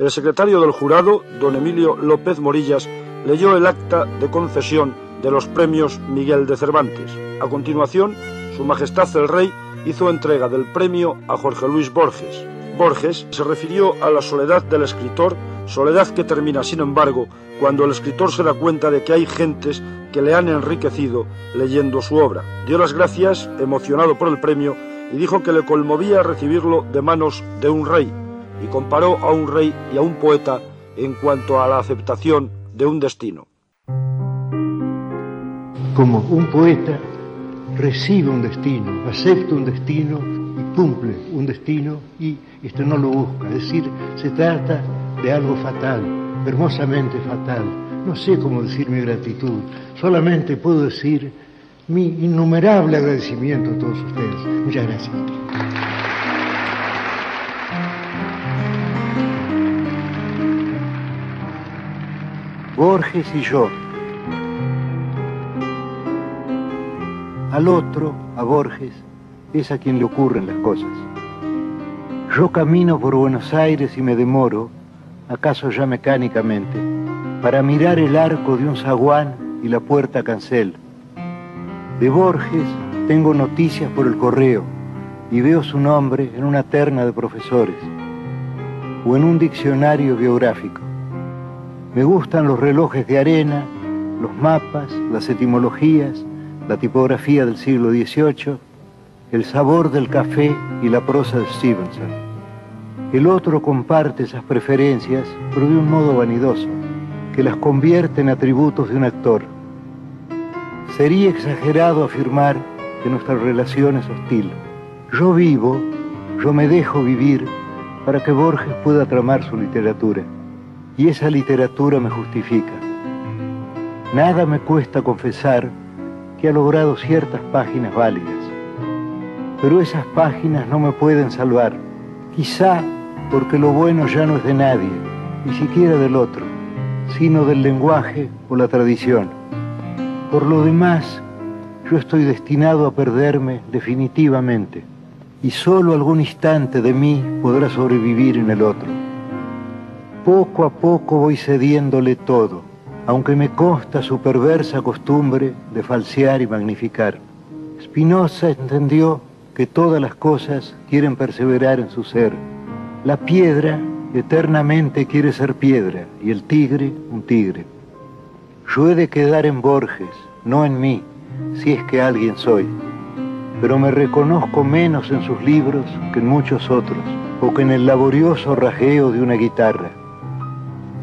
El secretario del jurado, don Emilio López Morillas, leyó el acta de concesión de los premios Miguel de Cervantes. A continuación, Su Majestad el Rey hizo entrega del premio a Jorge Luis Borges. Borges se refirió a la soledad del escritor, soledad que termina, sin embargo, cuando el escritor se da cuenta de que hay gentes que le han enriquecido leyendo su obra. Dio las gracias, emocionado por el premio, y dijo que le conmovía recibirlo de manos de un rey, y comparó a un rey y a un poeta en cuanto a la aceptación de un destino. Como un poeta recibe un destino, acepta un destino y cumple un destino y esto no lo busca. Es decir, se trata de algo fatal, hermosamente fatal. No sé cómo decir mi gratitud, solamente puedo decir mi innumerable agradecimiento a todos ustedes. Muchas gracias. Borges y yo. Al otro, a Borges, es a quien le ocurren las cosas. Yo camino por Buenos Aires y me demoro, acaso ya mecánicamente, para mirar el arco de un zaguán y la puerta cancel. De Borges tengo noticias por el correo y veo su nombre en una terna de profesores o en un diccionario biográfico. Me gustan los relojes de arena, los mapas, las etimologías, la tipografía del siglo XVIII, el sabor del café y la prosa de Stevenson. El otro comparte esas preferencias, pero de un modo vanidoso, que las convierte en atributos de un actor. Sería exagerado afirmar que nuestra relación es hostil. Yo vivo, yo me dejo vivir para que Borges pueda tramar su literatura y esa literatura me justifica. Nada me cuesta confesar que ha logrado ciertas páginas válidas, pero esas páginas no me pueden salvar, quizá porque lo bueno ya no es de nadie, ni siquiera del otro, sino del lenguaje o la tradición. Por lo demás, yo estoy destinado a perderme definitivamente, y solo algún instante de mí podrá sobrevivir en el otro. Poco a poco voy cediéndole todo, aunque me consta su perversa costumbre de falsear y magnificar. Spinoza entendió que todas las cosas quieren perseverar en su ser. La piedra eternamente quiere ser piedra y el tigre un tigre. Yo he de quedar en Borges, no en mí, si es que alguien soy, pero me reconozco menos en sus libros que en muchos otros, o que en el laborioso rajeo de una guitarra.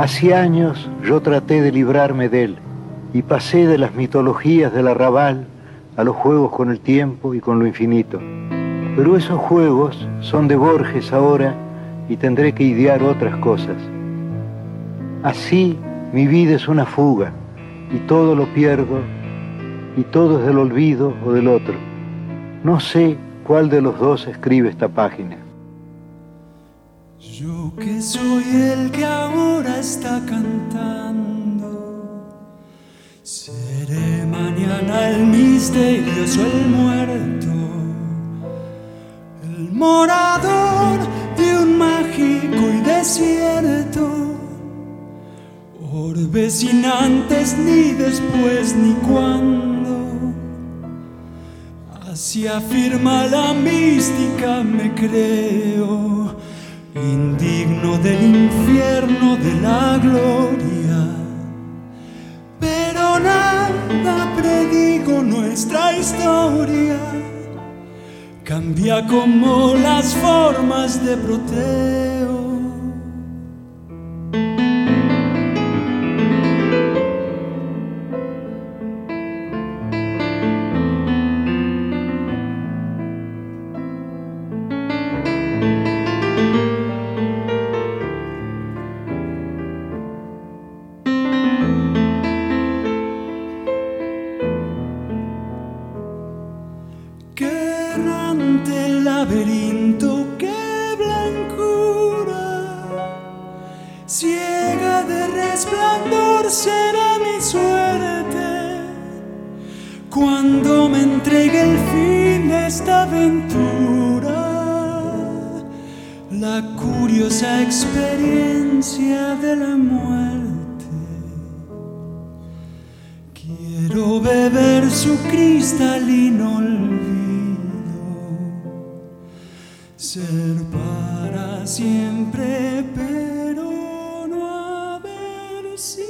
Hace años yo traté de librarme de él y pasé de las mitologías del arrabal a los juegos con el tiempo y con lo infinito. Pero esos juegos son de Borges ahora y tendré que idear otras cosas. Así mi vida es una fuga y todo lo pierdo y todo es del olvido o del otro. No sé cuál de los dos escribe esta página. Yo que soy el que ahora está cantando, seré mañana el misterioso, el muerto, el morador de un mágico y desierto, orbe sin antes ni después ni cuando. Así afirma la mística, me creo indigno del infierno de la gloria. Pero nada predigo nuestra historia, cambia como las formas de Proteo. errante laberinto que blancura ciega de resplandor será mi suerte. Cuando me entregue el fin de esta aventura la curiosa experiencia de la muerte. Quiero beber su cristalino olvido ser para siempre, pero no haber sido.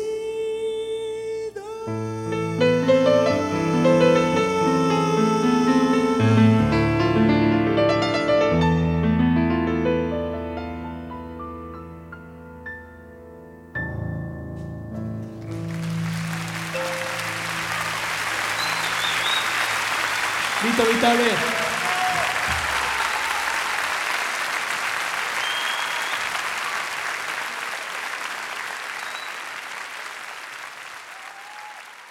Listo, Vitale.